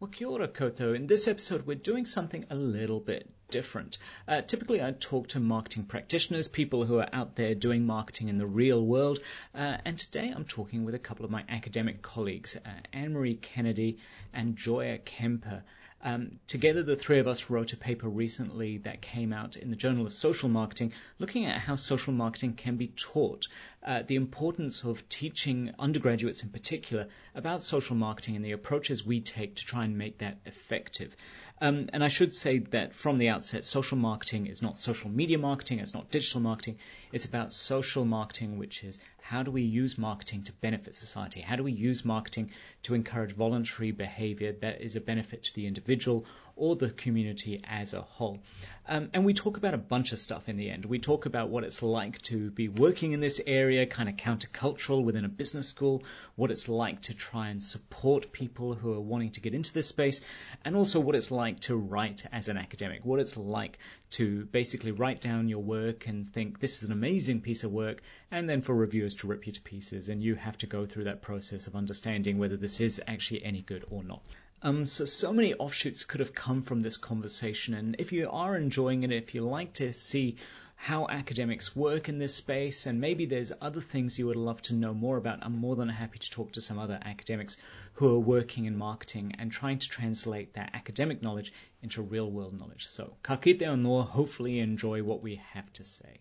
Well, kia ora. In this episode, we're doing something a little bit different. Uh, typically, I talk to marketing practitioners, people who are out there doing marketing in the real world, uh, and today I'm talking with a couple of my academic colleagues, uh, Ann-Marie Kennedy and Joya Kemper. Um, together, the three of us wrote a paper recently that came out in the Journal of Social Marketing looking at how social marketing can be taught, uh, the importance of teaching undergraduates in particular about social marketing and the approaches we take to try and make that effective. Um, and I should say that from the outset, social marketing is not social media marketing, it's not digital marketing. It's about social marketing, which is how do we use marketing to benefit society? How do we use marketing to encourage voluntary behavior that is a benefit to the individual or the community as a whole? Um, and we talk about a bunch of stuff in the end. We talk about what it's like to be working in this area, kind of countercultural within a business school, what it's like to try and support people who are wanting to get into this space, and also what it's like to write as an academic, what it's like to basically write down your work and think this is an amazing piece of work, and then for reviewers to rip you to pieces, and you have to go through that process of understanding whether this is actually any good or not. Um, so, so many offshoots could have come from this conversation, and if you are enjoying it, if you like to see how academics work in this space, and maybe there's other things you would love to know more about, I'm more than happy to talk to some other academics who are working in marketing and trying to translate that academic knowledge into real world knowledge. So, ka kite anō, hopefully enjoy what we have to say.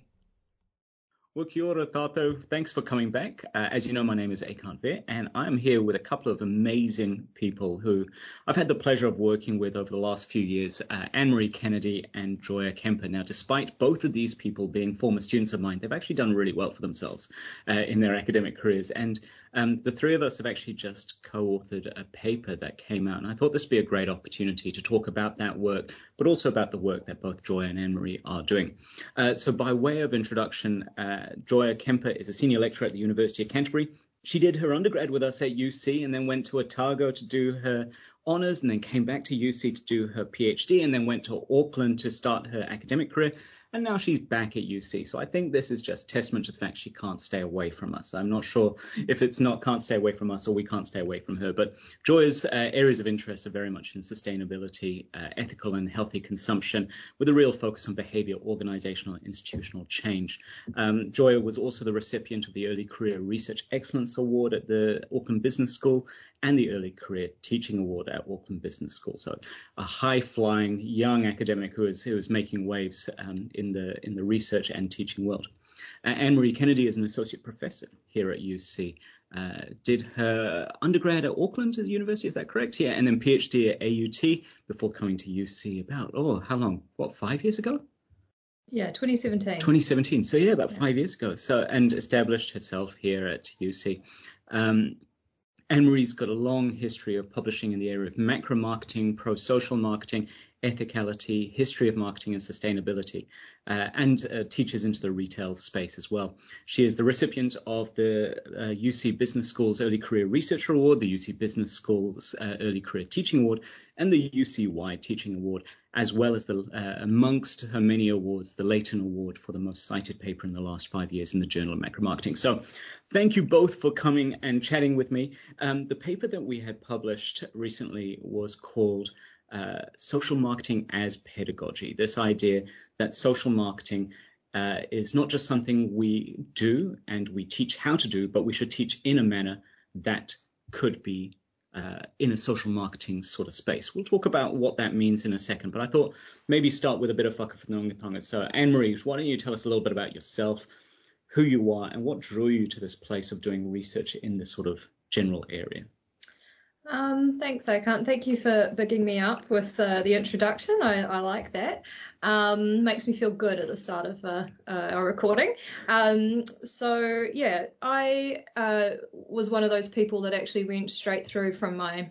Well, kia ora tātou. Thanks for coming back. Uh, as you know, my name is Ekant Veer, and I'm here with a couple of amazing people who I've had the pleasure of working with over the last few years, uh, Ann-Marie Kennedy and Joya Kemper. Now, despite both of these people being former students of mine, they've actually done really well for themselves uh, in their academic careers. And um, the three of us have actually just co-authored a paper that came out, and I thought this would be a great opportunity to talk about that work, but also about the work that both Joya and Ann-Marie are doing. Uh, so by way of introduction, uh, Joya Kemper is a senior lecturer at the University of Canterbury. She did her undergrad with us at UC and then went to Otago to do her honours and then came back to UC to do her PhD and then went to Auckland to start her academic career and now she's back at UC. So I think this is just testament to the fact she can't stay away from us. I'm not sure if it's not can't stay away from us or we can't stay away from her, but Joya's uh, areas of interest are very much in sustainability, uh, ethical and healthy consumption, with a real focus on behavior, organizational and institutional change. Um, Joya was also the recipient of the Early Career Research Excellence Award at the Auckland Business School and the Early Career Teaching Award at Auckland Business School. So a high flying young academic who is, who is making waves um, in the in the research and teaching world. Uh, Ann-Marie Kennedy is an associate professor here at UC. Uh, did her undergrad at Auckland University, is that correct? Yeah, and then PhD at AUT before coming to UC about oh how long? What five years ago? Yeah, 2017. 2017. So yeah, about yeah. five years ago. So and established herself here at UC. Um, Ann-Marie's got a long history of publishing in the area of macro marketing, pro social marketing, ethicality, history of marketing and sustainability, uh, and uh, teaches into the retail space as well. She is the recipient of the uh, UC Business School's Early Career Researcher Award, the UC Business School's uh, Early Career Teaching Award, and the UC Wide Teaching Award, as well as the uh, amongst her many awards, the Leighton Award for the most cited paper in the last five years in the Journal of Macro Marketing. So, thank you both for coming and chatting with me. Um, the paper that we had published recently was called uh, social marketing as pedagogy. This idea that social marketing uh, is not just something we do and we teach how to do, but we should teach in a manner that could be uh, in a social marketing sort of space. We'll talk about what that means in a second, but I thought maybe start with a bit of whakawhanaungatanga. So, Ann-Marie, why don't you tell us a little bit about yourself, who you are, and what drew you to this place of doing research in this sort of general area? Um, thanks, Ekant. Thank you for bigging me up with uh, the introduction. I, I like that. Um, makes me feel good at the start of uh, uh, our recording. Um, so yeah, I uh, was one of those people that actually went straight through from my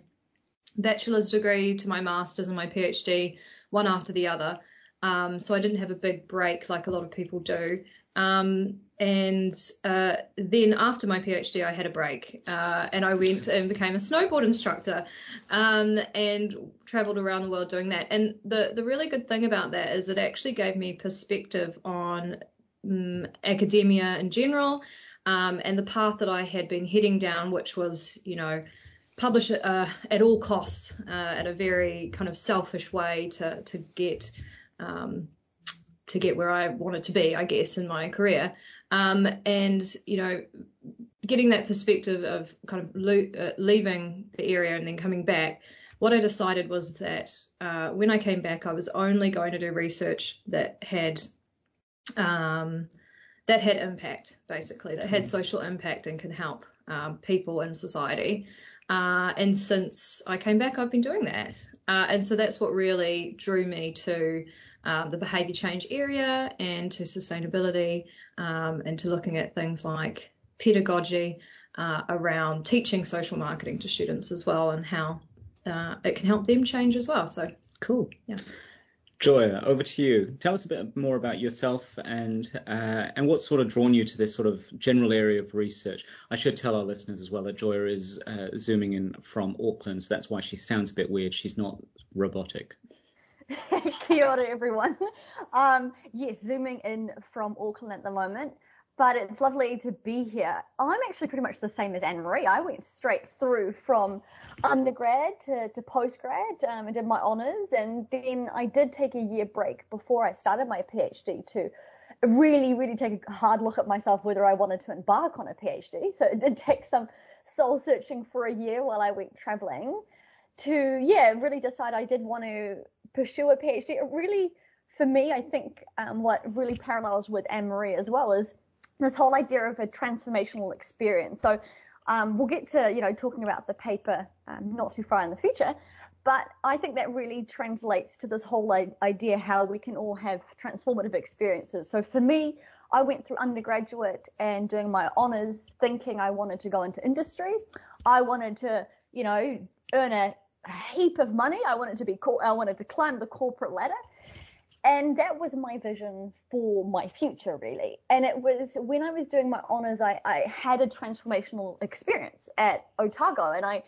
bachelor's degree to my master's and my PhD, one after the other. Um, so I didn't have a big break like a lot of people do. Um, and uh, then after my PhD, I had a break uh, and I went and became a snowboard instructor um, and traveled around the world doing that. And the, the really good thing about that is it actually gave me perspective on um, academia in general um, and the path that I had been heading down, which was, you know, publish uh, at all costs, uh, at a very kind of selfish way to to get um, to get where I wanted to be, I guess, in my career. Um, and you know, getting that perspective of kind of lo- uh, leaving the area and then coming back, what I decided was that uh, when I came back, I was only going to do research that had um, that had impact, basically, that had mm. social impact and can help um, people in society. Uh, and since I came back, I've been doing that. Uh, and so that's what really drew me to um, the behaviour change area and to sustainability um, and to looking at things like pedagogy uh, around teaching social marketing to students as well and how uh, it can help them change as well. So cool. Yeah. Joya, over to you. Tell us a bit more about yourself and uh, and what sort of drawn you to this sort of general area of research. I should tell our listeners as well that Joya is uh, zooming in from Auckland, so that's why she sounds a bit weird. She's not robotic. Kia ora, everyone. Um, yes, zooming in from Auckland at the moment but it's lovely to be here. I'm actually pretty much the same as Ann-Marie. I went straight through from undergrad to, to postgrad um, and did my honours, and then I did take a year break before I started my PhD to really, really take a hard look at myself whether I wanted to embark on a PhD. So it did take some soul searching for a year while I went travelling to, yeah, really decide I did want to pursue a PhD. It really, for me, I think um, what really parallels with Ann-Marie as well is this whole idea of a transformational experience. So um, we'll get to you know talking about the paper um, not too far in the future, but I think that really translates to this whole idea how we can all have transformative experiences. So for me, I went through undergraduate and doing my honors, thinking I wanted to go into industry. I wanted to you know earn a heap of money. I wanted to be I wanted to climb the corporate ladder. And that was my vision for my future really. And it was when i was doing my honors i, I had a transformational experience at otago. And i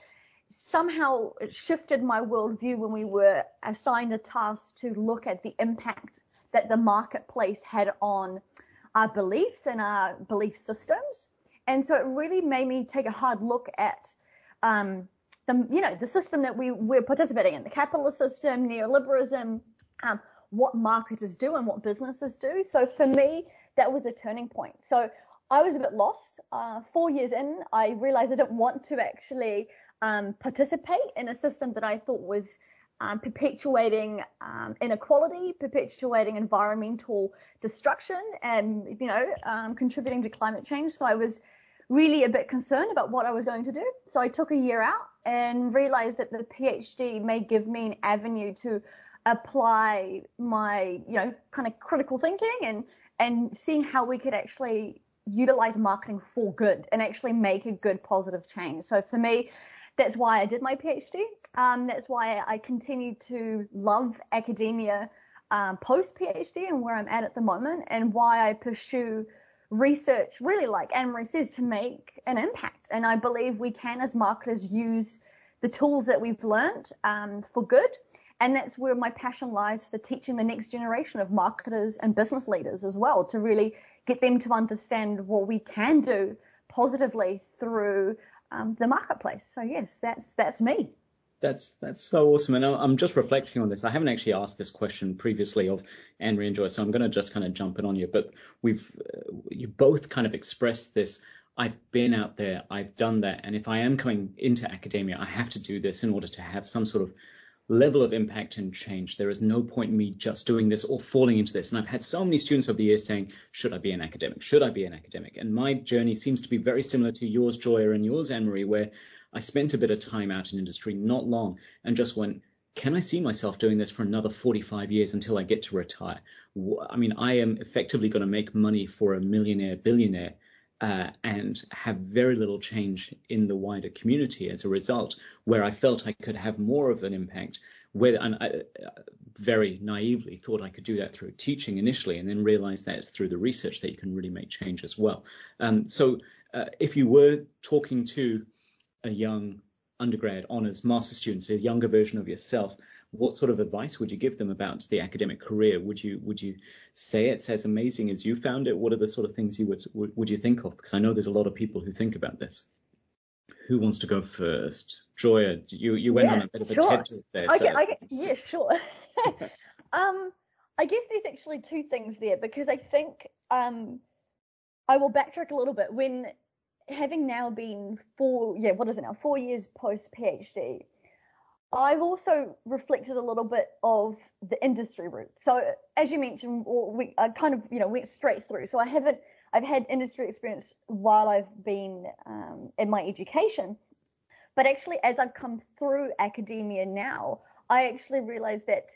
somehow shifted my worldview when we were assigned a task to look at the impact that the marketplace had on our beliefs and our belief systems. And so it really made me take a hard look at um, the you know the system that we we're participating in the capitalist system neoliberalism um, what marketers do and what businesses do. So for me, that was a turning point. So I was a bit lost. Uh, four years in, I realized I didn't want to actually um, participate in a system that I thought was um, perpetuating um, inequality, perpetuating environmental destruction, and you know, um, contributing to climate change. So I was really a bit concerned about what I was going to do. So I took a year out and realized that the PhD may give me an avenue to apply my, you know, kind of critical thinking and, and seeing how we could actually utilize marketing for good and actually make a good positive change. So for me, that's why I did my PhD. Um, that's why I continue to love academia um, post PhD and where I'm at at the moment, and why I pursue research, really like Ann-Marie says, to make an impact. And I believe we can, as marketers, use the tools that we've learned um, for good and that's where my passion lies for teaching the next generation of marketers and business leaders as well to really get them to understand what we can do positively through um, the marketplace. So yes, that's that's me. That's that's so awesome, and I'm just reflecting on this. I haven't actually asked this question previously of Ann and Joyce, so I'm going to just kind of jump in on you. But we've uh, you both kind of expressed this. I've been out there, I've done that, and if I am coming into academia, I have to do this in order to have some sort of level of impact and change. There is no point in me just doing this or falling into this. And I've had so many students over the years saying, should I be an academic? Should I be an academic? And my journey seems to be very similar to yours, Joya, and yours, Ann-Marie, where I spent a bit of time out in industry, not long, and just went, can I see myself doing this for another 45 years until I get to retire? I mean, I am effectively going to make money for a millionaire, billionaire uh, and have very little change in the wider community as a result, where I felt I could have more of an impact. Where and I uh, very naively thought I could do that through teaching initially, and then realized that it's through the research that you can really make change as well. Um, so, uh, if you were talking to a young undergrad, honors, master students, a younger version of yourself, what sort of advice would you give them about the academic career? Would you would you say it's as amazing as you found it? What are the sort of things you would would you think of? Because I know there's a lot of people who think about this. who wants to go first? Joya, you you went Yeah, on a bit of sure. a TED talk there. I so- get, I get, yeah, sure. um, I guess there's actually two things there because I think um, I will backtrack a little bit. When having now been four, yeah, what is it now? Four years post PhD, I've also reflected a little bit of the industry route. So as you mentioned, we I kind of you know went straight through. So I haven't. I've had industry experience while I've been um, in my education, but actually as I've come through academia now, I actually realized that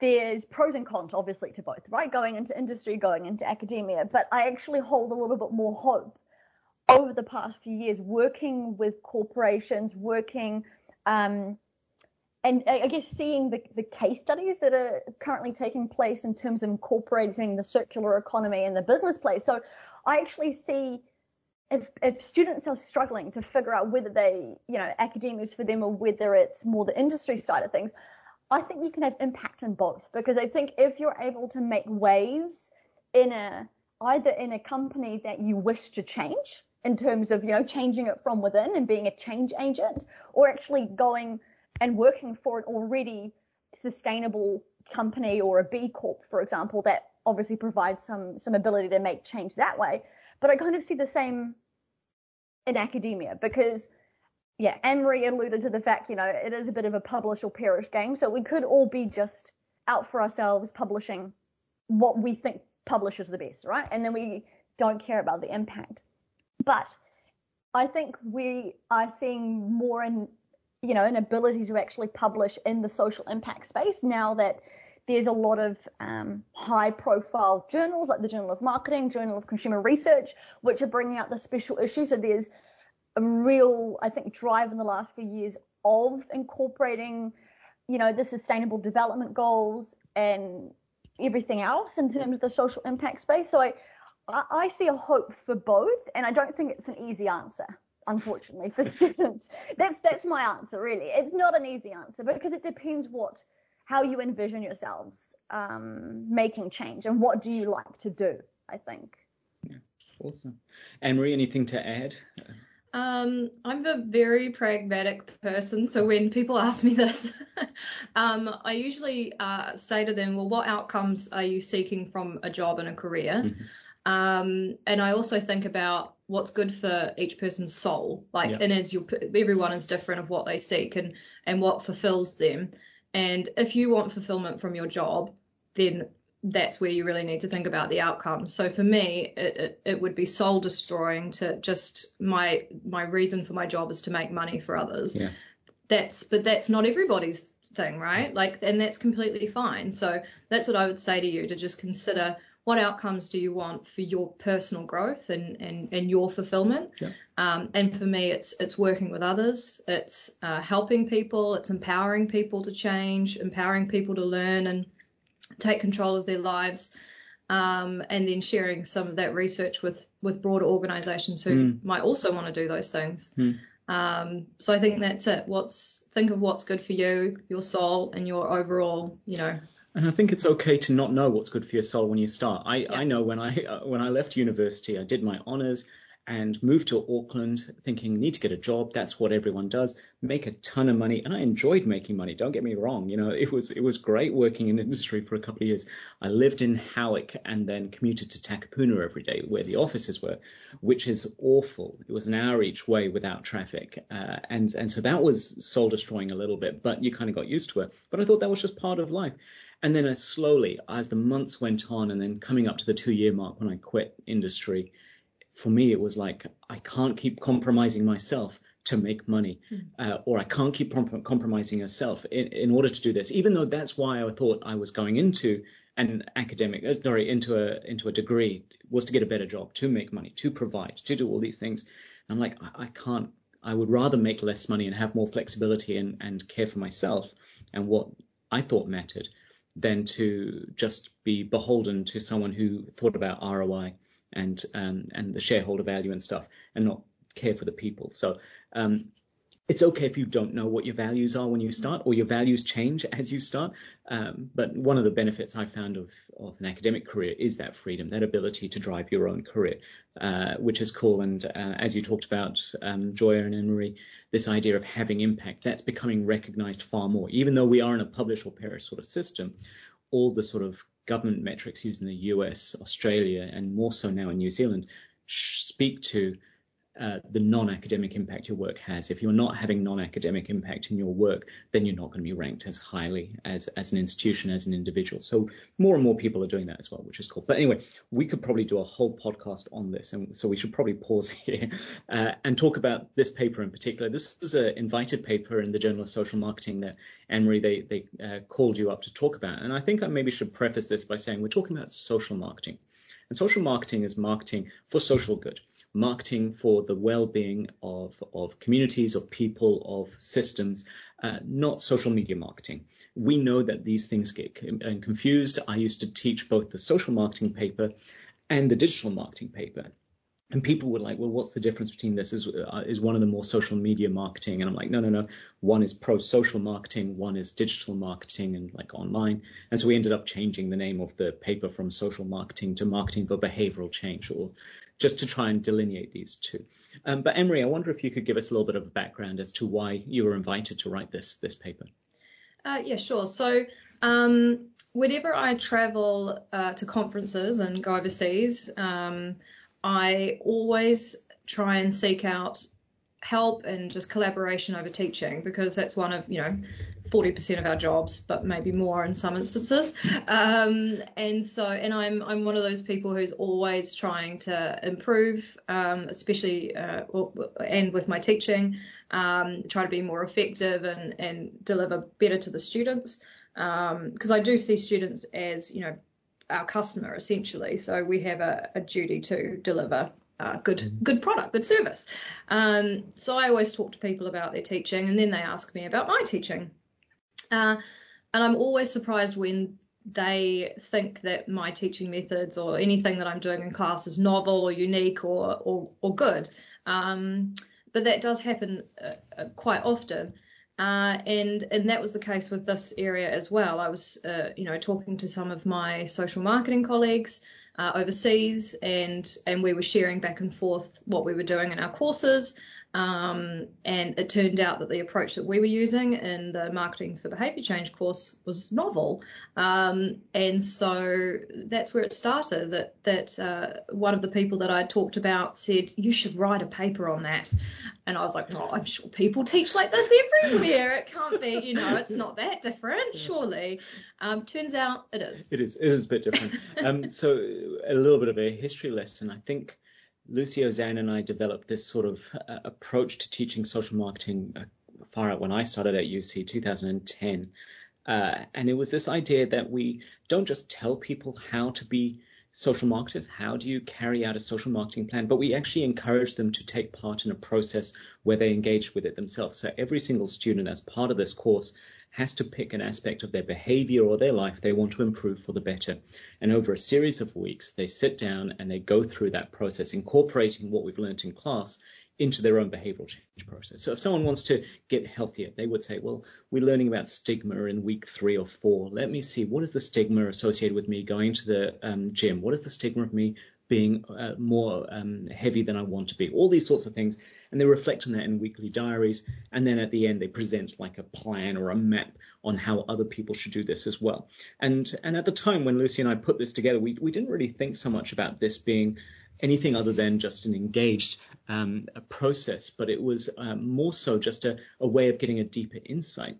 there's pros and cons obviously to both, right? Going into industry, going into academia, but I actually hold a little bit more hope over the past few years working with corporations, working um, and I guess seeing the, the case studies that are currently taking place in terms of incorporating the circular economy in the business place. So I actually see if, if students are struggling to figure out whether they, you know, academia is for them or whether it's more the industry side of things, I think you can have impact in both because I think if you're able to make waves in a either in a company that you wish to change in terms of you know changing it from within and being a change agent or actually going and working for an already sustainable company or a B Corp, for example, that obviously provides some some ability to make change that way. But I kind of see the same in academia because yeah, Marie alluded to the fact, you know, it is a bit of a publish or perish game. So we could all be just out for ourselves publishing what we think publishes the best, right? And then we don't care about the impact. But I think we are seeing more in you know, an ability to actually publish in the social impact space now that there's a lot of um, high profile journals like the Journal of Marketing, Journal of Consumer Research, which are bringing out the special issues. So there's a real, I think, drive in the last few years of incorporating, you know, the sustainable development goals and everything else in terms of the social impact space. So I, I I see a hope for both, and I don't think it's an easy answer unfortunately for students that's that's my answer really it's not an easy answer because it depends what how you envision yourselves um, making change and what do you like to do i think Awesome. Ann-Marie, anything to add? Um, I'm a very pragmatic person, so when people ask me this, um, I usually uh, say to them, "Well, what outcomes are you seeking from a job and a career?" Um, and I also think about what's good for each person's soul, like, Yeah. and as you, everyone is different of what they seek and and what fulfills them. And if you want fulfillment from your job, then that's where you really need to think about the outcome. So for me, it, it, it would be soul destroying to just my my reason for my job is to make money for others. Yeah. That's but that's not everybody's thing, right? Like and that's completely fine. So that's what I would say to you to just consider what outcomes do you want for your personal growth and and, and your fulfillment. Yeah. Um, and for me, it's it's working with others, it's uh, helping people, it's empowering people to change, empowering people to learn and take control of their lives, um, and then sharing some of that research with with broader organisations who might also want to do those things. Um, so I think that's it. What's think of what's good for you, your soul, and your overall, you know. And I think it's okay to not know what's good for your soul when you start. I, Yeah. I know when I uh, when I left university, I did my honors and moved to Auckland, thinking need to get a job. That's what everyone does. Make a ton of money, and I enjoyed making money. Don't get me wrong. You know, it was it was great working in industry for a couple of years. I lived in Howick and then commuted to Takapuna every day, where the offices were, which is awful. It was an hour each way without traffic, uh, and and so that was soul destroying a little bit. But you kind of got used to it. But I thought that was just part of life. And then as slowly, as the months went on, and then coming up to the two year mark when I quit industry, for me it was like I can't keep compromising myself to make money, uh, or I can't keep prom- compromising yourself in, in order to do this. Even though that's why I thought I was going into an academic, uh, sorry, into a into a degree was to get a better job, to make money, to provide, to do all these things. And I'm like, I, I can't. I would rather make less money and have more flexibility and, and care for myself and what I thought mattered than to just be beholden to someone who thought about ROI and um, and the shareholder value and stuff and not care for the people. So um, it's okay if you don't know what your values are when you start, or your values change as you start. Um, but one of the benefits I found of, of an academic career is that freedom, that ability to drive your own career, uh, which is cool. And uh, as you talked about, um, Joya and Ann-Marie, this idea of having impact, that's becoming recognized far more. Even though we are in a publish or perish sort of system, all the sort of government metrics used in the US, Australia, and more so now in New Zealand speak to uh, the non-academic impact your work has. If you're not having non-academic impact in your work, then you're not going to be ranked as highly as as an institution, as an individual. So more and more people are doing that as well, which is cool. But anyway, we could probably do a whole podcast on this, and so we should probably pause here uh, and talk about this paper in particular. This is an invited paper in the Journal of Social Marketing that Ann-Marie they they uh, called you up to talk about, and I think I maybe should preface this by saying we're talking about social marketing, and social marketing is marketing for social good marketing for the well-being of, of communities, of people, of systems, uh, not social media marketing. We know that these things get confused. I used to teach both the social marketing paper and the digital marketing paper and people were like, well, what's the difference between this? Is uh, is one of them more social media marketing? And I'm like, no, no, no. One is pro social marketing, one is digital marketing and like online. And so we ended up changing the name of the paper from social marketing to marketing for behavioral change, or just to try and delineate these two. Um, but Ann-Marie, I wonder if you could give us a little bit of a background as to why you were invited to write this this paper. Uh, yeah, sure. So um, whenever I travel uh, to conferences and go overseas. Um, I always try and seek out help and just collaboration over teaching because that's one of you know 40% of our jobs but maybe more in some instances um, and so and I'm I'm one of those people who's always trying to improve um, especially uh, and with my teaching um, try to be more effective and and deliver better to the students because um, I do see students as you know our customer essentially. So we have a, a duty to deliver uh, good mm-hmm. good product, good service. Um, so I always talk to people about their teaching, and then they ask me about my teaching. Uh, and I'm always surprised when they think that my teaching methods or anything that I'm doing in class is novel or unique or or, or good. Um, but that does happen uh, uh quite often. Uh, and and that was the case with this area as well. I was, uh, you know, talking to some of my social marketing colleagues uh, overseas, and and we were sharing back and forth what we were doing in our courses, um, and it turned out that the approach that we were using in the Marketing for Behaviour Change course was novel. Um, and so that's where it started. That, that uh, one of the people that I talked about said, You should write a paper on that. And I was like, Oh, I'm sure people teach like this everywhere. It can't be, you know, it's not that different, surely. Um, turns out it is. It is. It is a bit different. um, so, a little bit of a history lesson. I think Lucie Ozanne and I developed this sort of uh, approach to teaching social marketing uh, far out when I started at UC 2010. Uh, and it was this idea that we don't just tell people how to be social marketers, how do you carry out a social marketing plan, but we actually encourage them to take part in a process where they engage with it themselves. So every single student as part of this course has to pick an aspect of their behavior or their life they want to improve for the better. And over a series of weeks, they sit down and they go through that process, incorporating what we've learned in class into their own behavioral change process. So if someone wants to get healthier, they would say, well, we're learning about stigma in week three or four. Let me see, what is the stigma associated with me going to the um, gym? What is the stigma of me being uh, more um, heavy than I want to be? All these sorts of things and they reflect on that in weekly diaries. And then at the end, they present like a plan or a map on how other people should do this as well. And and at the time when Lucie and I put this together, we we didn't really think so much about this being anything other than just an engaged um, process, but it was um, more so just a, a way of getting a deeper insight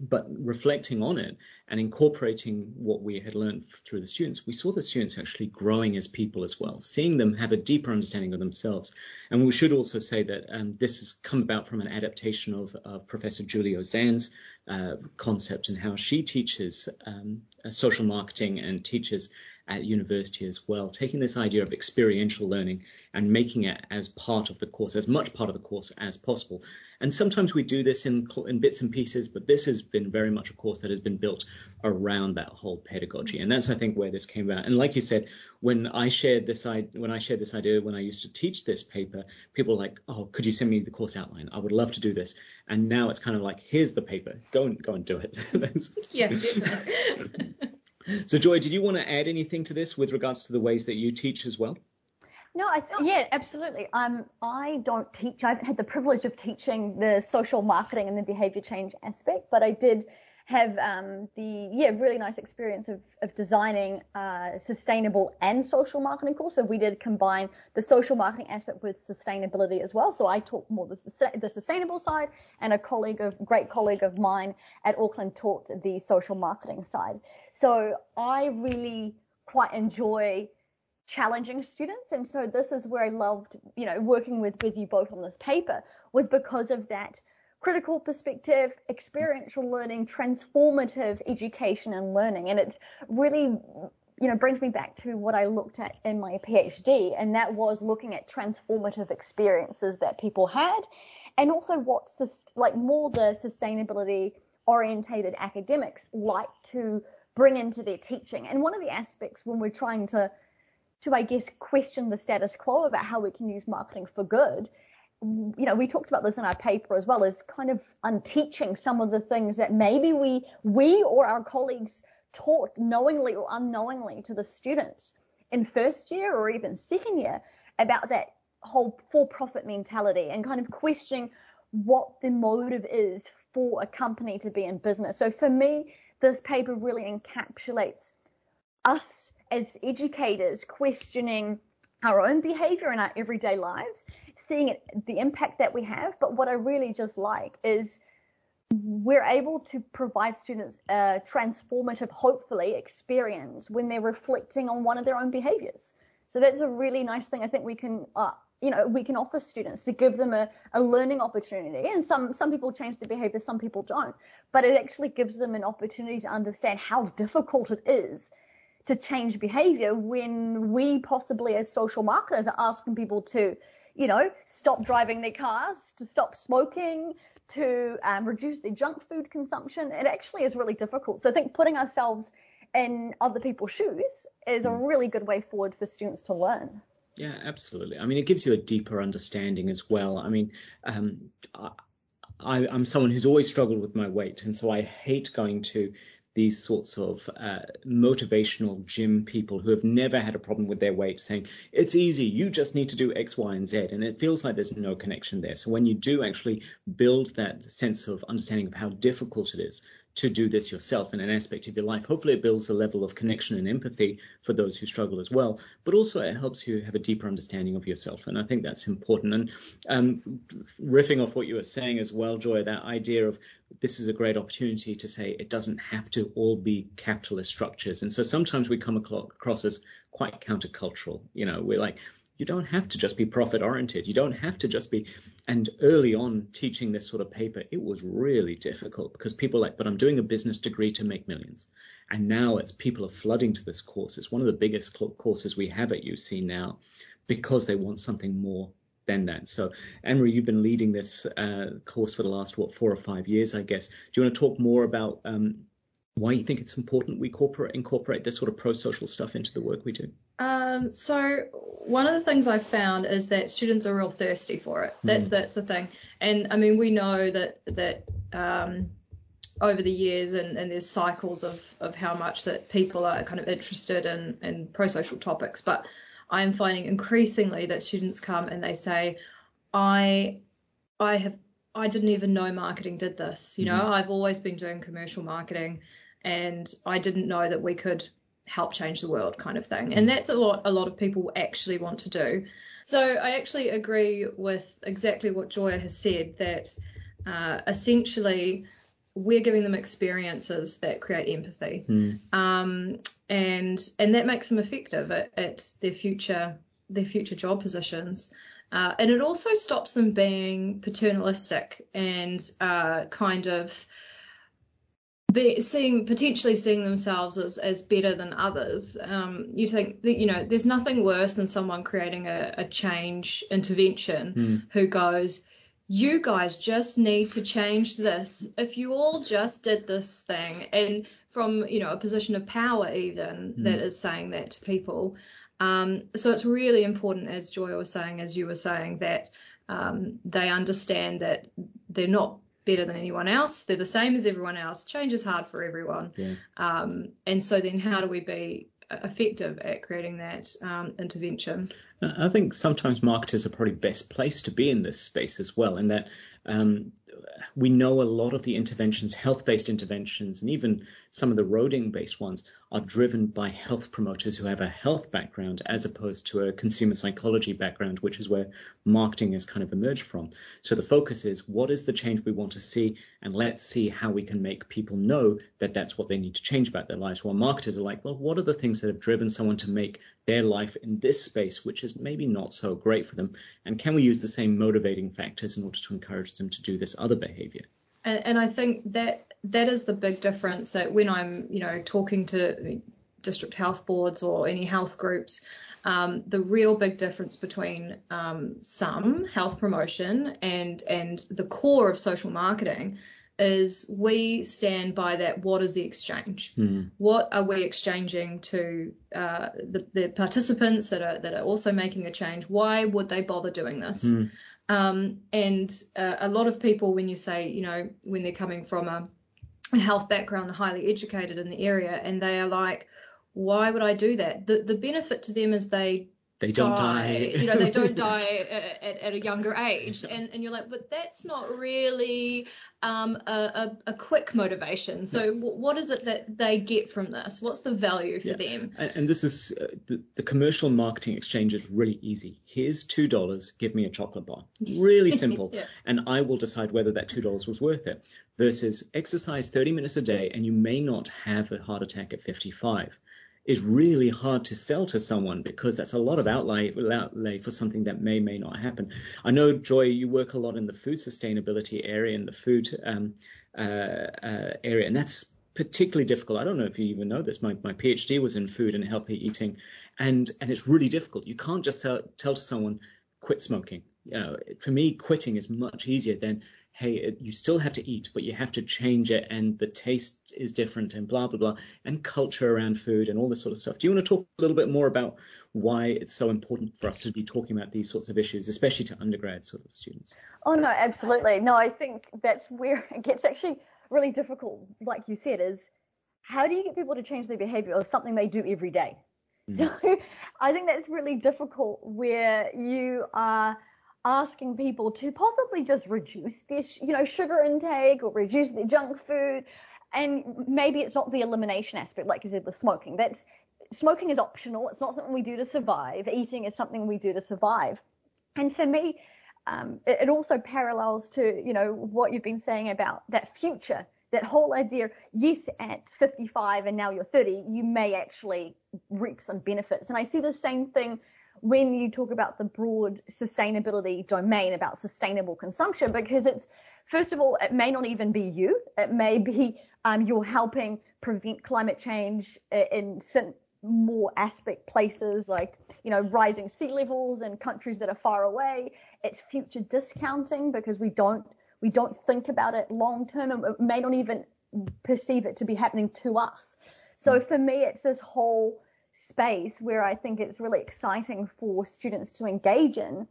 but reflecting on it and incorporating what we had learned through the students, we saw the students actually growing as people as well, seeing them have a deeper understanding of themselves. And we should also say that um, this has come about from an adaptation of, of Professor Julie Ozanne's uh, concept and how she teaches um, social marketing and teaches at university as well, taking this idea of experiential learning and making it as part of the course, as much part of the course as possible. And sometimes we do this in, in bits and pieces, but this has been very much a course that has been built around that whole pedagogy. And that's, I think, where this came about. And like you said, when I shared this, when I shared this idea, when I used to teach this paper, people were like, oh, could you send me the course outline? I would love to do this. And now it's kind of like, here's the paper. Go and go and do it. yeah. so Joy, did you want to add anything to this with regards to the ways that you teach as well? No, I th- yeah, absolutely. Um, I don't teach. I haven't had the privilege of teaching the social marketing and the behavior change aspect, but I did have um, the yeah really nice experience of, of designing uh, sustainable and social marketing course. So we did combine the social marketing aspect with sustainability as well. So I taught more the, the sustainable side, and a colleague of great colleague of mine at Auckland taught the social marketing side. So I really quite enjoy challenging students. And so this is where I loved, you know, working with, with you both on this paper was because of that critical perspective, experiential learning, transformative education and learning. And it's really, you know, brings me back to what I looked at in my PhD. And that was looking at transformative experiences that people had and also what's this, like more the sustainability orientated academics like to bring into their teaching. And one of the aspects when we're trying to to, I guess, question the status quo about how we can use marketing for good. You know, we talked about this in our paper as well as kind of unteaching some of the things that maybe we, we or our colleagues taught knowingly or unknowingly to the students in first year or even second year about that whole for profit mentality and kind of questioning what the motive is for a company to be in business. So for me, this paper really encapsulates us as educators questioning our own behavior in our everyday lives, seeing it, the impact that we have. But what I really just like is we're able to provide students a transformative, hopefully, experience when they're reflecting on one of their own behaviors. So that's a really nice thing I think we can, uh, you know, we can offer students to give them a, a learning opportunity. And some, some people change their behavior, some people don't. But it actually gives them an opportunity to understand how difficult it is to change behavior when we possibly as social marketers are asking people to, you know, stop driving their cars, to stop smoking, to um, reduce their junk food consumption. It actually is really difficult. So I think putting ourselves in other people's shoes is a hmm. really good way forward for students to learn. Yeah, absolutely. I mean, it gives you a deeper understanding as well. I mean, um, I, am someone who's always struggled with my weight, and so I hate going to these sorts of uh, motivational gym people who have never had a problem with their weight saying it's easy you just need to do x y and z. And it feels like there's no connection there. So when you do actually build that sense of understanding of how difficult it is to do this yourself in an aspect of your life. Hopefully, it builds a level of connection and empathy for those who struggle as well, but also it helps you have a deeper understanding of yourself. And I think that's important. And um, riffing off what you were saying as well, Joy, that idea of this is a great opportunity to say it doesn't have to all be capitalist structures. And so sometimes we come across as quite countercultural. You know, we're like, you don't have to just be profit oriented. You don't have to just be. And early on teaching this sort of paper, it was really difficult because people like, but I'm doing a business degree to make millions. And now it's people are flooding to this course. It's one of the biggest courses we have at UC now because they want something more than that. So, Ann-Marie, you've been leading this uh, course for the last, what, four or five years, I guess. Do you want to talk more about um, why you think it's important we incorporate, incorporate this sort of pro-social stuff into the work we do? Um, so one of the things I've found is that students are real thirsty for it. That's mm. that's the thing. And I mean, we know that that um, over the years, and, and there's cycles of of how much that people are kind of interested in in pro-social topics. But I am finding increasingly that students come and they say, I I have I didn't even know marketing did this. You know, mm-hmm. I've always been doing commercial marketing and I didn't know that we could help change the world kind of thing. And that's a lot a lot of people actually want to do. So I actually agree with exactly what Joya has said that uh, essentially we're giving them experiences that create empathy, mm. um, and and that makes them effective at, at their future their future job positions. Uh, and it also stops them being paternalistic and uh, kind of be, seeing potentially seeing themselves as, as better than others. Um, you think that you know there's nothing worse than someone creating a, a change intervention Mm. who goes, you guys just need to change this. If you all just did this thing, and from you know a position of power even that is saying that to people. Um, so it's really important, as Joy was saying, as you were saying, that um, they understand that they're not better than anyone else. They're the same as everyone else. Change is hard for everyone. Yeah. Um, and so then how do we be effective at creating that um, intervention? I think sometimes marketers are probably best placed to be in this space as well, in that um, we know a lot of the interventions, health-based interventions, and even some of the roading-based ones are driven by health promoters who have a health background as opposed to a consumer psychology background, which is where marketing has kind of emerged from. So the focus is what is the change we want to see, and let's see how we can make people know that that's what they need to change about their lives. While marketers are like, well, what are the things that have driven someone to make their life in this space, which is maybe not so great for them, and can we use the same motivating factors in order to encourage them to do this other behavior? And, and I think that that is the big difference that when I'm, you know, talking to district health boards or any health groups, um, the real big difference between um, some health promotion and and the core of social marketing is we stand by that what is the exchange? What are we exchanging to uh, the, the participants that are that are also making a change? Why would they bother doing this? Um, and uh, a lot of people when you say you know when they're coming from a, a health background they're highly educated in the area and they are like why would I do that? The the benefit to them is they They don't die. you know, they don't die at, at, a younger age. And, and you're like, but that's not really um, a, a, a quick motivation. So w- what is it that they get from this? What's the value for Yeah. them? And, and this is uh, the, the commercial marketing exchange is really easy. Here's two dollars. Give me a chocolate bar. Really simple. Yeah. And I will decide whether that two dollars was worth it. Versus exercise 30 minutes a day, and you may not have a heart attack at 55. Is really hard to sell to someone because that's a lot of outlay, outlay for something that may may not happen. I know Joy, you work a lot in the food sustainability area and the food um, uh, uh, area, and that's particularly difficult. I don't know if you even know this. My, my PhD was in food and healthy eating, and and it's really difficult. You can't just tell, tell someone quit smoking. You know, for me, quitting is much easier than hey, it, you still have to eat, but you have to change it, and the taste is different, and blah blah blah, and culture around food and all this sort of stuff. Do you want to talk a little bit more about why it's so important for us to be talking about these sorts of issues, especially to undergrad sort of students? Oh no, absolutely. No, I think that's where it gets actually really difficult. Like you said, is how do you get people to change their behavior of something they do every day? Hmm. So I think that's really difficult where you are asking people to possibly just reduce their, you know, sugar intake or reduce their junk food. And maybe it's not the elimination aspect, like you said, with smoking. That's smoking is optional. It's not something we do to survive. Eating is something we do to survive. And for me, um, it, it also parallels to you know what you've been saying about that future, that whole idea. Yes, at 55 and now you're 30, you may actually reap some benefits. And I see the same thing when you talk about the broad sustainability domain about sustainable consumption, because it's first of all, it may not even be you. It may be um, you're helping prevent climate change in certain more aspect places like you know rising sea levels and countries that are far away. It's future discounting because we don't we don't think about it long term and we may not even perceive it to be happening to us. So for me it's this whole space where i think it's really exciting for students to engage in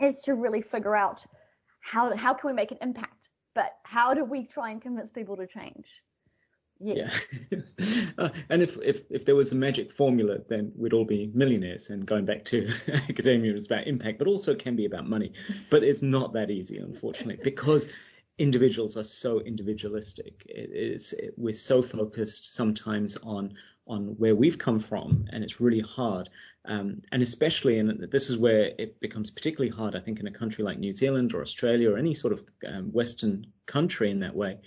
is to really figure out how how can we make an impact but how do we try and convince people to change Yeah. Uh, and if, if if there was a magic formula, then we'd all be millionaires. And going back to academia is about impact, but also it can be about money. But it's not that easy, unfortunately, because individuals are so individualistic. It, it's it, we're so focused sometimes on on where we've come from, and it's really hard. Um, and especially, and this is where it becomes particularly hard, I think, in a country like New Zealand or Australia or any sort of um, Western country in that way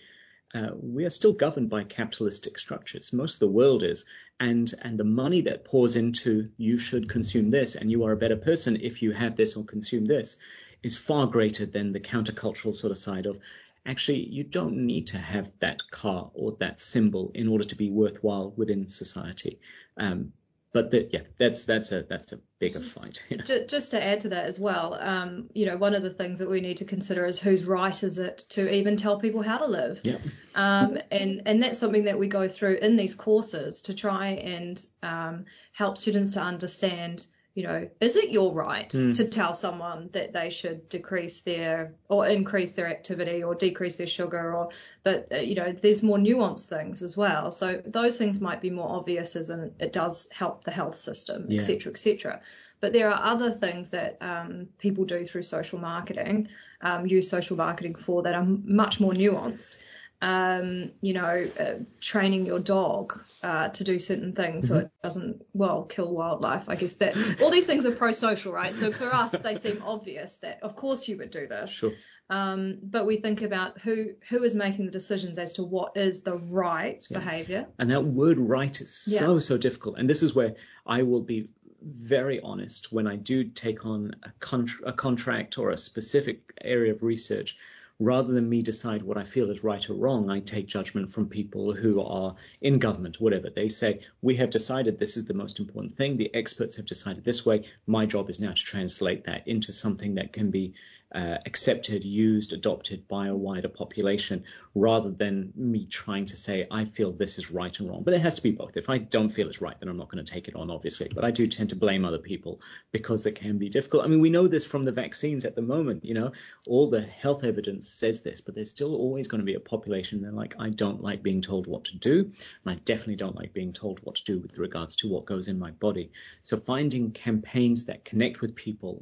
uh, we are still governed by capitalistic structures. Most of the world is, and and the money that pours into you should consume this, and you are a better person if you have this or consume this, is far greater than the countercultural sort of side of, actually you don't need to have that car or that symbol in order to be worthwhile within society. Um, but the, yeah, that's that's a that's a bigger just, fight. Yeah. Just to add to that as well, um, you know, one of the things that we need to consider is whose right is it to even tell people how to live. Yeah. Um, and and that's something that we go through in these courses to try and um, help students to understand you know, is it your right mm. to tell someone that they should decrease their or increase their activity or decrease their sugar or, but uh, you know, there's more nuanced things as well. So those things might be more obvious as in it does help the health system, yeah. et cetera, et cetera. But there are other things that um, people do through social marketing, um, use social marketing for that are much more nuanced um, you know, uh, training your dog uh, to do certain things mm-hmm. so it doesn't, well, kill wildlife. I guess that all these things are pro-social, right? So for us, they seem obvious that of course you would do this. Sure. Um, but we think about who who is making the decisions as to what is the right yeah. behavior. And that word right is so so difficult. And this is where I will be very honest when I do take on a, con- a contract or a specific area of research rather than me decide what I feel is right or wrong, I take judgment from people who are in government, whatever. They say, we have decided this is the most important thing. The experts have decided this way. My job is now to translate that into something that can be uh, accepted, used, adopted by a wider population, rather than me trying to say, I feel this is right and wrong. But it has to be both. If I don't feel it's right, then I'm not going to take it on, obviously. But I do tend to blame other people because it can be difficult. I mean, we know this from the vaccines at the moment, you know, all the health evidence says this, but there's still always going to be a population that like, I don't like being told what to do. And I definitely don't like being told what to do with regards to what goes in my body. So finding campaigns that connect with people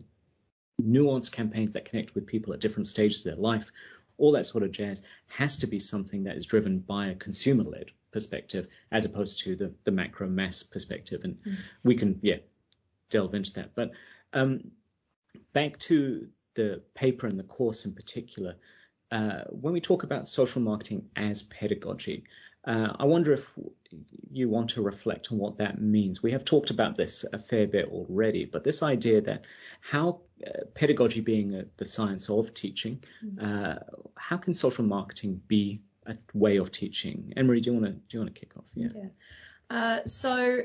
nuanced campaigns that connect with people at different stages of their life, all that sort of jazz has to be something that is driven by a consumer led perspective as opposed to the, the macro mass perspective. And mm. we can, yeah, delve into that. But um, back to the paper and the course in particular, uh, when we talk about social marketing as pedagogy, uh, I wonder if you want to reflect on what that means. We have talked about this a fair bit already, but this idea that how uh, pedagogy being a, the science of teaching, mm-hmm. uh, how can social marketing be a way of teaching? Ann-Marie, do you want to do you want to kick off? Yeah. yeah. Uh, so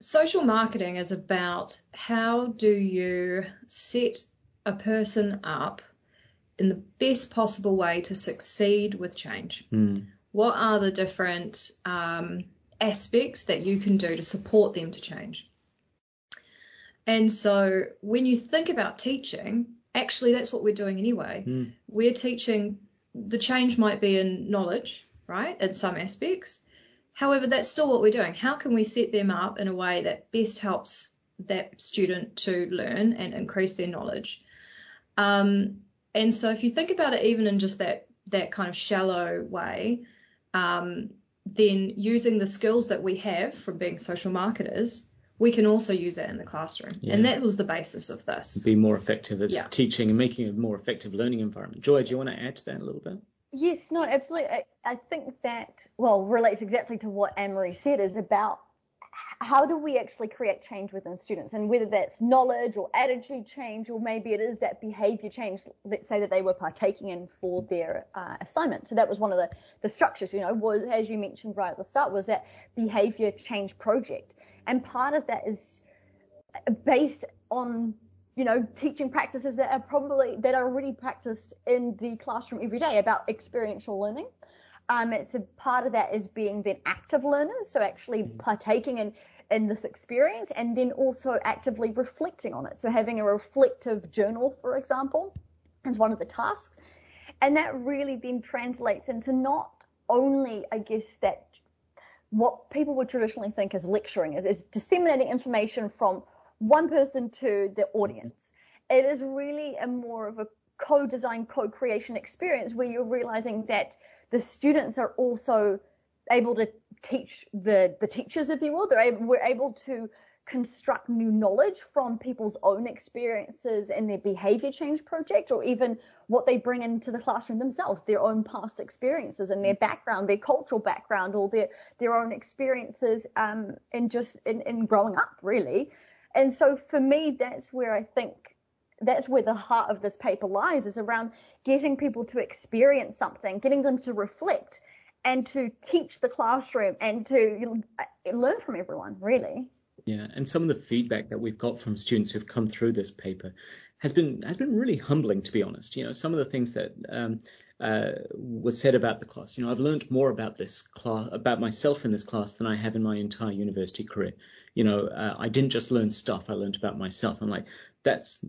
social marketing is about how do you set a person up in the best possible way to succeed with change. Mm what are the different um, aspects that you can do to support them to change? And so when you think about teaching, actually that's what we're doing anyway. Mm. We're teaching, the change might be in knowledge, right, in some aspects. However, that's still what we're doing. How can we set them up in a way that best helps that student to learn and increase their knowledge? Um, and so if you think about it even in just that that kind of shallow way, um, then using the skills that we have from being social marketers, we can also use that in the classroom. Yeah. And that was the basis of this. Be more effective as yeah. teaching and making a more effective learning environment. Joy, do you want to add to that a little bit? Yes, no, absolutely. I, I think that, well, relates exactly to what Ann-Marie said is about how do we actually create change within students? And whether that's knowledge or attitude change or maybe it is that behavior change let's say that they were partaking in for their uh, assignment. So that was one of the, the structures you know was as you mentioned right at the start was that behavior change project. And part of that is based on you know teaching practices that are probably that are already practiced in the classroom every day about experiential learning. Um, it's a part of that is being then active learners, so actually mm. partaking in in this experience and then also actively reflecting on it. So having a reflective journal, for example, is one of the tasks, and that really then translates into not only, I guess, that what people would traditionally think as lecturing is, is disseminating information from one person to the audience. It is really a more of a co-design, co-creation experience where you're realizing that the students are also able to teach the the teachers, if you will. They're able, we're able to construct new knowledge from people's own experiences in their behavior change project or even what they bring into the classroom themselves their own past experiences and their background their cultural background or their their own experiences um, in just in, in growing up really and so for me that's where i think that's where the heart of this paper lies is around getting people to experience something, getting them to reflect and to teach the classroom and to learn from everyone, really. Yeah, and some of the feedback that we've got from students who've come through this paper has been has been really humbling, to be honest. You know, some of the things that um, uh, was said about the class. You know, I've learned more about this class, about myself in this class than I have in my entire university career. You know, uh, I didn't just learn stuff; I learned about myself. I'm like, that's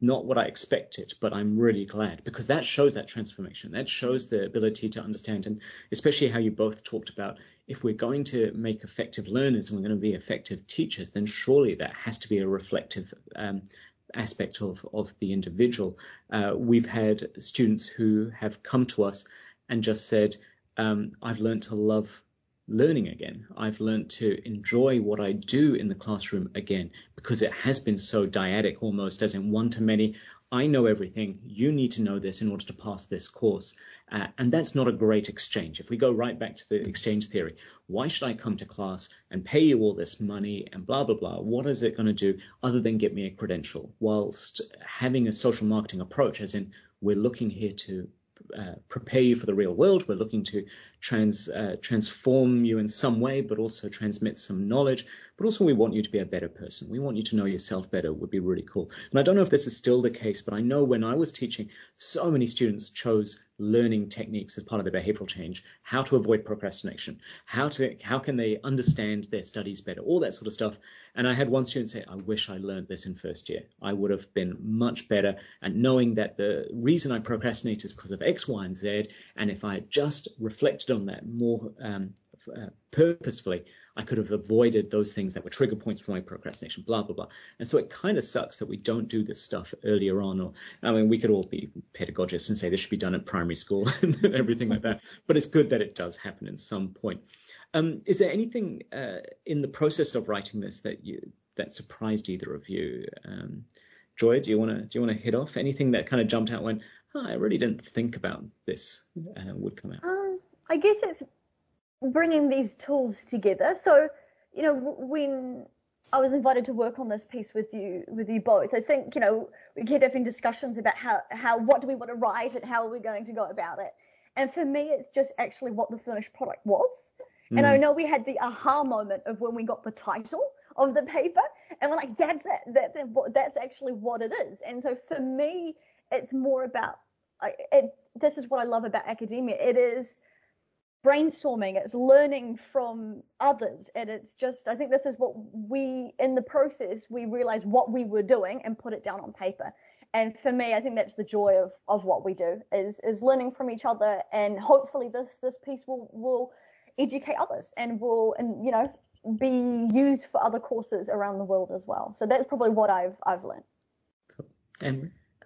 not what I expected, but I'm really glad because that shows that transformation. That shows the ability to understand, and especially how you both talked about if we're going to make effective learners and we're going to be effective teachers, then surely that has to be a reflective um, aspect of, of the individual. Uh, we've had students who have come to us and just said, um, I've learned to love learning again. I've learned to enjoy what I do in the classroom again because it has been so dyadic almost as in one to many. I know everything. You need to know this in order to pass this course. Uh, and that's not a great exchange. If we go right back to the exchange theory, why should I come to class and pay you all this money and blah, blah, blah? What is it going to do other than get me a credential? Whilst having a social marketing approach, as in we're looking here to uh, prepare you for the real world. We're looking to trans, uh, transform you in some way, but also transmit some knowledge. But also, we want you to be a better person. We want you to know yourself better. Would be really cool. And I don't know if this is still the case, but I know when I was teaching, so many students chose learning techniques as part of their behavioral change, how to avoid procrastination, how to how can they understand their studies better, all that sort of stuff. And I had one student say, I wish I learned this in first year. I would have been much better at knowing that the reason I procrastinate is because of X, Y, and Z. And if I had just reflected on that more um, uh, purposefully, I could have avoided those things that were trigger points for my procrastination, blah, blah, blah. And so it kind of sucks that we don't do this stuff earlier on. Or, I mean, we could all be pedagogists and say this should be done at primary school and everything like that. But it's good that it does happen at some point. Um, is there anything uh, in the process of writing this that you that surprised either of you? Um, Joy, do you want to do you want to hit off anything that kind of jumped out when oh, I really didn't think about this uh, would come out? I guess it's bringing these tools together. So, you know, when I was invited to work on this piece with you, with you both, I think, you know, we kept having discussions about how, how, what do we want to write and how are we going to go about it. And for me, it's just actually what the finished product was. Mm. And I mm. know we had the aha moment of when we got the title of the paper, and we're like, that's it. That's that's actually what it is. And so for me, it's more about. It, this is what I love about academia. It is brainstorming, it's learning from others. And it's just, I think this is what we, in the process, we realized what we were doing and put it down on paper. And for me, I think that's the joy of, of what we do is, is learning from each other. And hopefully this, this piece will, will educate others and will, and, you know, be used for other courses around the world as well. So that's probably what I've, I've learned. Cool.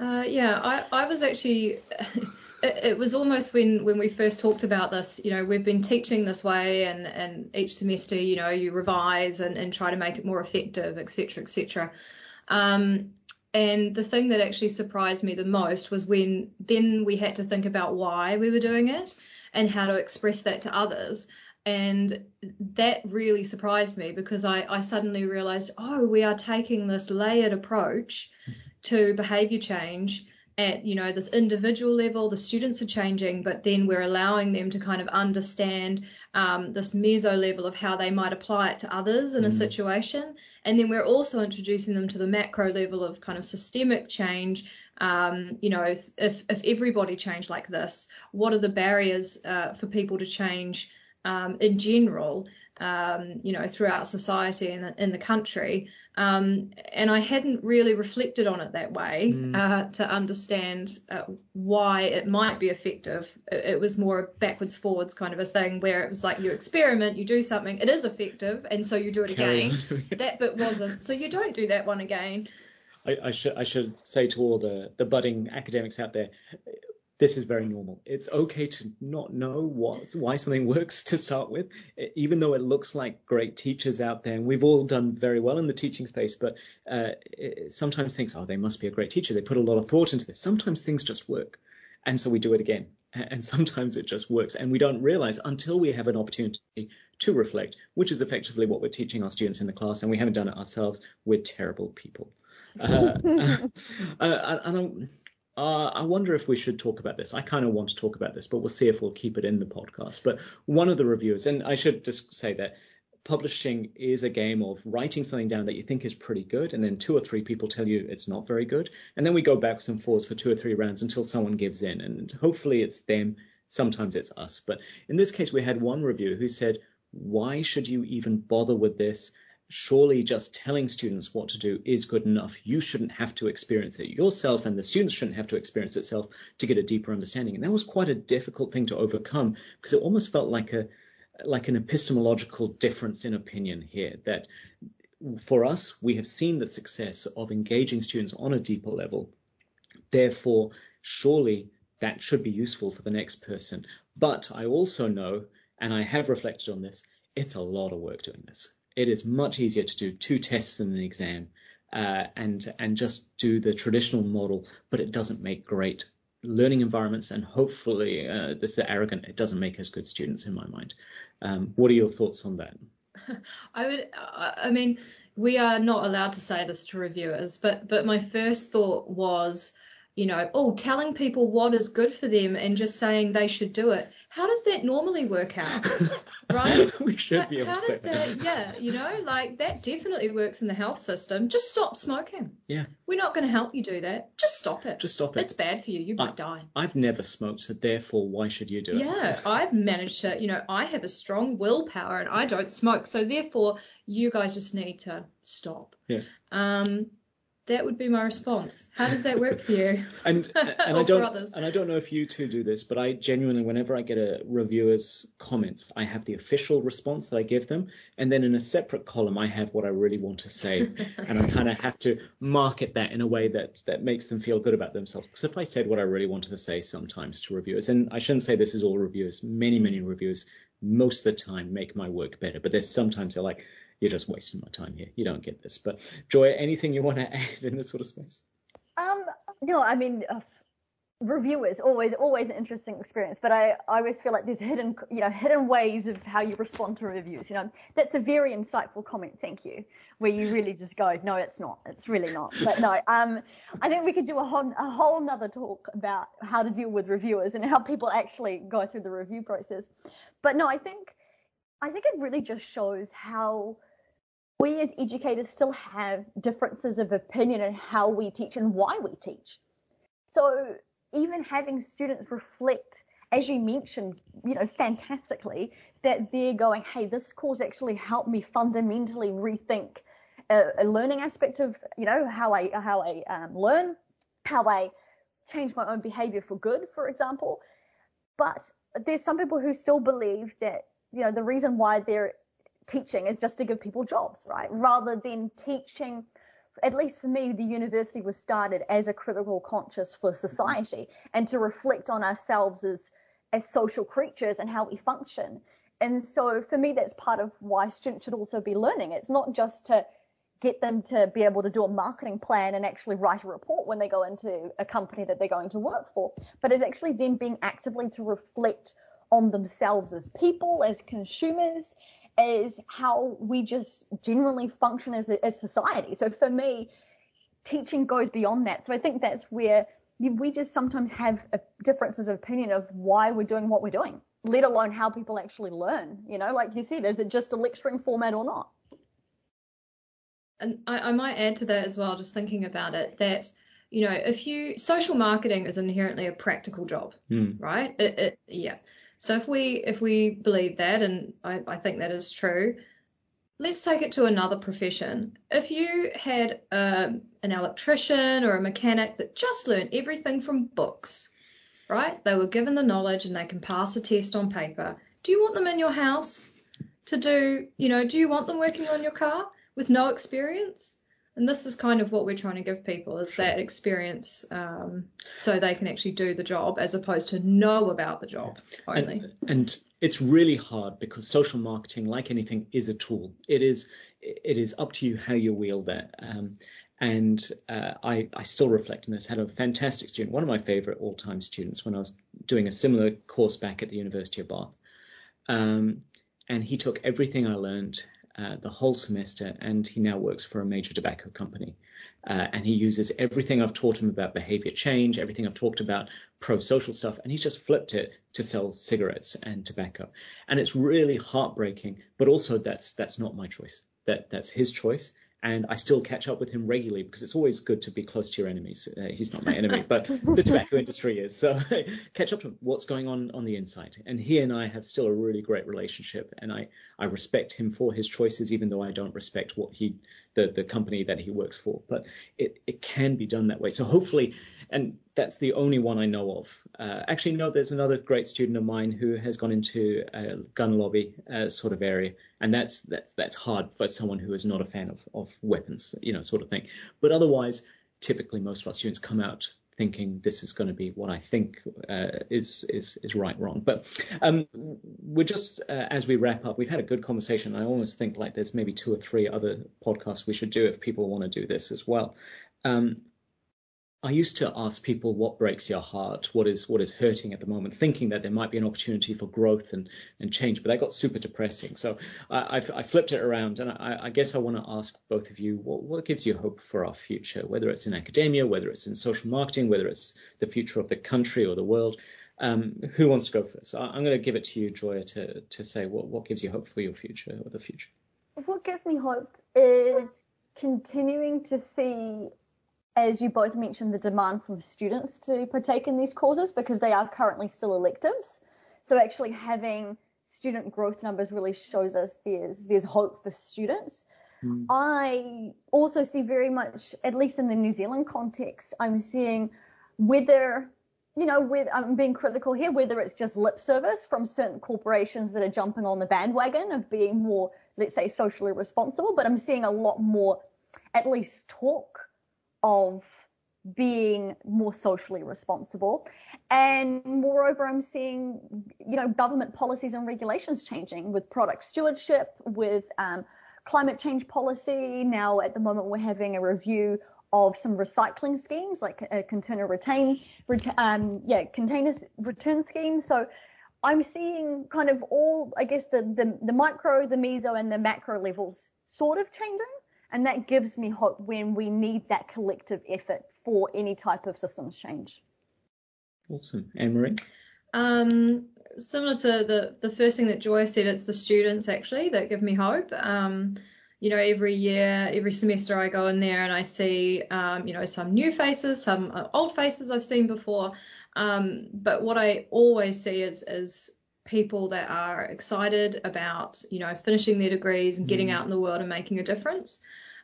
Uh, yeah, I, I was actually it, was almost when when we first talked about this you know we've been teaching this way and and each semester you know you revise and, and try to make it more effective etc etc um, and the thing that actually surprised me the most was when then we had to think about why we were doing it and how to express that to others. And that really surprised me because I, I suddenly realized oh we are taking this layered approach to behavior change at you know this individual level the students are changing but then we're allowing them to kind of understand um, this meso level of how they might apply it to others in mm. a situation. And then we're also introducing them to the macro level of kind of systemic change. Um, you know if, if everybody changed like this what are the barriers uh, for people to change um, in general um, you know, throughout society and in the country. Um, and I hadn't really reflected on it that way mm. uh, to understand uh, why it might be effective. It, it, was more backwards forwards kind of a thing where it was like you experiment, you do something, it is effective, and so you do it Carry again. that bit wasn't, so you don't do that one again. I, I, should I should say to all the, the budding academics out there, this is very normal. It's okay to not know what, why something works to start with, even though it looks like great teachers out there, and we've all done very well in the teaching space, but uh, sometimes thinks, oh, they must be a great teacher. They put a lot of thought into this. Sometimes things just work. And so we do it again. And sometimes it just works. And we don't realize until we have an opportunity to reflect, which is effectively what we're teaching our students in the class, and we haven't done it ourselves, we're terrible people. Uh, uh, and uh, I wonder if we should talk about this. I kind of want to talk about this, but we'll see if we'll keep it in the podcast. But one of the reviewers, and I should just say that publishing is a game of writing something down that you think is pretty good, and then two or three people tell you it's not very good, and then we go backwards and forwards for two or three rounds until someone gives in, and hopefully it's them. Sometimes it's us, but in this case, we had one reviewer who said, "Why should you even bother with this? Surely just telling students what to do is good enough. You shouldn't have to experience it yourself, and the students shouldn't have to experience it itself to get a deeper understanding." And that was quite a difficult thing to overcome because it almost felt like a like an epistemological difference in opinion here that for us, we have seen the success of engaging students on a deeper level. Therefore, surely that should be useful for the next person. But I also know, and I have reflected on this, it's a lot of work doing this. It is much easier to do two tests in an exam uh, and and just do the traditional model, but it doesn't make great learning environments, and hopefully, uh, this is arrogant, it doesn't make us good students in my mind. Um, what are your thoughts on that? I would, I mean, we are not allowed to say this to reviewers, but but my first thought was you know, oh, telling people what is good for them and just saying they should do it. How does that normally work out? right? we should how, be able how to does that, that, yeah, you know, like that definitely works in the health system. Just stop smoking. Yeah. We're not going to help you do that. Just stop it. Just stop it. It's bad for you. You might I, die. I've never smoked, so therefore, why should you do it? Yeah, I've managed to, you know, I have a strong willpower and I don't smoke, so therefore, you guys just need to stop. Yeah. Um, that would be my response. How does that work for you? and and I don't and I don't know if you two do this, but I genuinely, whenever I get a reviewer's comments, I have the official response that I give them, and then in a separate column, I have what I really want to say, and I kind of have to market that in a way that that makes them feel good about themselves. Because if I said what I really wanted to say sometimes to reviewers, and I shouldn't say this is all reviewers, many many reviewers most of the time make my work better, but there's sometimes they're like you're just wasting my time here. You don't get this. But Joy, anything you want to add in this sort of space? Um, no, I mean, uh, reviewers always always an interesting experience. But I, I always feel like there's hidden you know hidden ways of how you respond to reviews. You know, that's a very insightful comment. Thank you. Where you really just go, no, it's not. It's really not. But no, um, I think we could do a whole a whole nother talk about how to deal with reviewers and how people actually go through the review process. But no, I think I think it really just shows how we as educators still have differences of opinion in how we teach and why we teach. So even having students reflect, as you mentioned, you know, fantastically, that they're going, hey, this course actually helped me fundamentally rethink a, a learning aspect of, you know, how I how I um, learn, how I change my own behavior for good, for example. But there's some people who still believe that, you know, the reason why they're teaching is just to give people jobs, right? Rather than teaching, at least for me, the university was started as a critical conscious for society and to reflect on ourselves as, as social creatures and how we function. And so for me, that's part of why students should also be learning. It's not just to get them to be able to do a marketing plan and actually write a report when they go into a company that they're going to work for, but it's actually them being actively to reflect on themselves as people, as consumers, is how we just generally function as a as society. So for me, teaching goes beyond that. So I think that's where we just sometimes have differences of opinion of why we're doing what we're doing, let alone how people actually learn. You know, like you said, is it just a lecturing format or not? And I, I might add to that as well, just thinking about it, that you know, if you social marketing is inherently a practical job, mm. right? It, it, yeah. So if we if we believe that, and I, I think that is true, let's take it to another profession. If you had um, an electrician or a mechanic that just learned everything from books, right? They were given the knowledge and they can pass a test on paper. Do you want them in your house to do, you know, do you want them working on your car with no experience? And this is kind of what we're trying to give people is that experience um, so they can actually do the job as opposed to know about the job only. And, and, it's really hard because social marketing, like anything, is a tool. It is it is up to you how you wield that. Um, and uh, I, I still reflect on this. Had a fantastic student, one of my favorite all-time students, when I was doing a similar course back at the University of Bath. Um, and he took everything I learned uh, the whole semester, and he now works for a major tobacco company. Uh, and he uses everything I've taught him about behavior change, everything I've talked about pro-social stuff, and he's just flipped it to sell cigarettes and tobacco. And it's really heartbreaking, but also that's that's not my choice. That that's his choice and I still catch up with him regularly because it's always good to be close to your enemies. Uh, he's not my enemy, but the tobacco industry is. So catch up to him. what's going on on the inside. And he and I have still a really great relationship, and I I respect him for his choices, even though I don't respect what he the the company that he works for. But it it can be done that way. So hopefully, and that's the only one I know of. Uh, actually, no, there's another great student of mine who has gone into a gun lobby uh, sort of area, and that's that's that's hard for someone who is not a fan of of weapons, you know, sort of thing. But otherwise, typically most of our students come out thinking this is going to be what I think uh, is is is right wrong. But um, we're just uh, as we wrap up, we've had a good conversation. I almost think like there's maybe two or three other podcasts we should do if people want to do this as well. Um, I used to ask people what breaks your heart, what is what is hurting at the moment, thinking that there might be an opportunity for growth and, and change, but that got super depressing. So I, I, I flipped it around, and I, I guess I want to ask both of you what, what gives you hope for our future, whether it's in academia, whether it's in social marketing, whether it's the future of the country or the world. Um, who wants to go first? I'm going to give it to you, Joya, to to say what what gives you hope for your future or the future. What gives me hope is continuing to see as you both mentioned, the demand from students to partake in these courses because they are currently still electives. So actually having student growth numbers really shows us there's there's hope for students. Mm. I also see very much, at least in the New Zealand context, I'm seeing whether you know, with, I'm being critical here, whether it's just lip service from certain corporations that are jumping on the bandwagon of being more, let's say, socially responsible, but I'm seeing a lot more, at least talk of being more socially responsible. And moreover, I'm seeing, you know, government policies and regulations changing with product stewardship, with um, climate change policy. Now, at the moment, we're having a review of some recycling schemes, like a container retain, ret- um, yeah, containers return scheme. So I'm seeing kind of all, I guess, the, the, the micro, the meso, and the macro levels sort of changing. And that gives me hope when we need that collective effort for any type of systems change. Awesome. Ann-Marie? Um, similar to the, the first thing that Joy said, it's the students actually that give me hope. Um, you know, every year, every semester I go in there and I see, um, you know, some new faces, some uh, old faces I've seen before. Um, but what I always see is, is people that are excited about, you know, finishing their degrees and getting mm. out in the world and making a difference.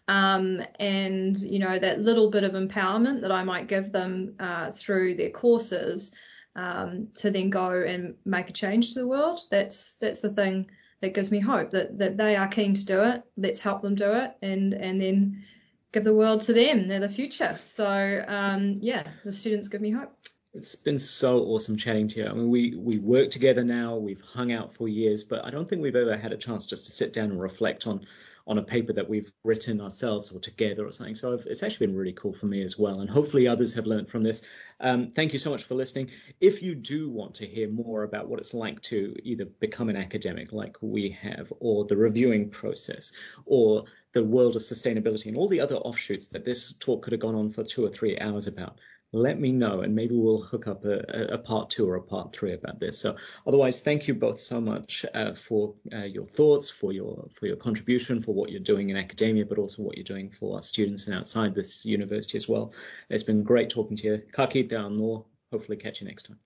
Um, and you know that little bit of empowerment that I might give them uh, through their courses um, to then go and make a change to the world. That's that's the thing that gives me hope that that they are keen to do it. Let's help them do it, and and then give the world to them. They're the future. So um, yeah, the students give me hope. It's been so awesome chatting to you. I mean, we we work together now. We've hung out for years, but I don't think we've ever had a chance just to sit down and reflect on on a paper that we've written ourselves or together or something. So it's actually been really cool for me as well. And hopefully others have learned from this. Um, thank you so much for listening. If you do want to hear more about what it's like to either become an academic like we have, or the reviewing process, or the world of sustainability and all the other offshoots that this talk could have gone on for two or three hours about, let me know and maybe we'll hook up a, a, part two or a part three about this. So otherwise, thank you both so much uh, for uh, your thoughts, for your for your contribution, for what you're doing in academia, but also what you're doing for our students and outside this university as well. It's been great talking to you. Ka kite anō. Hopefully catch you next time.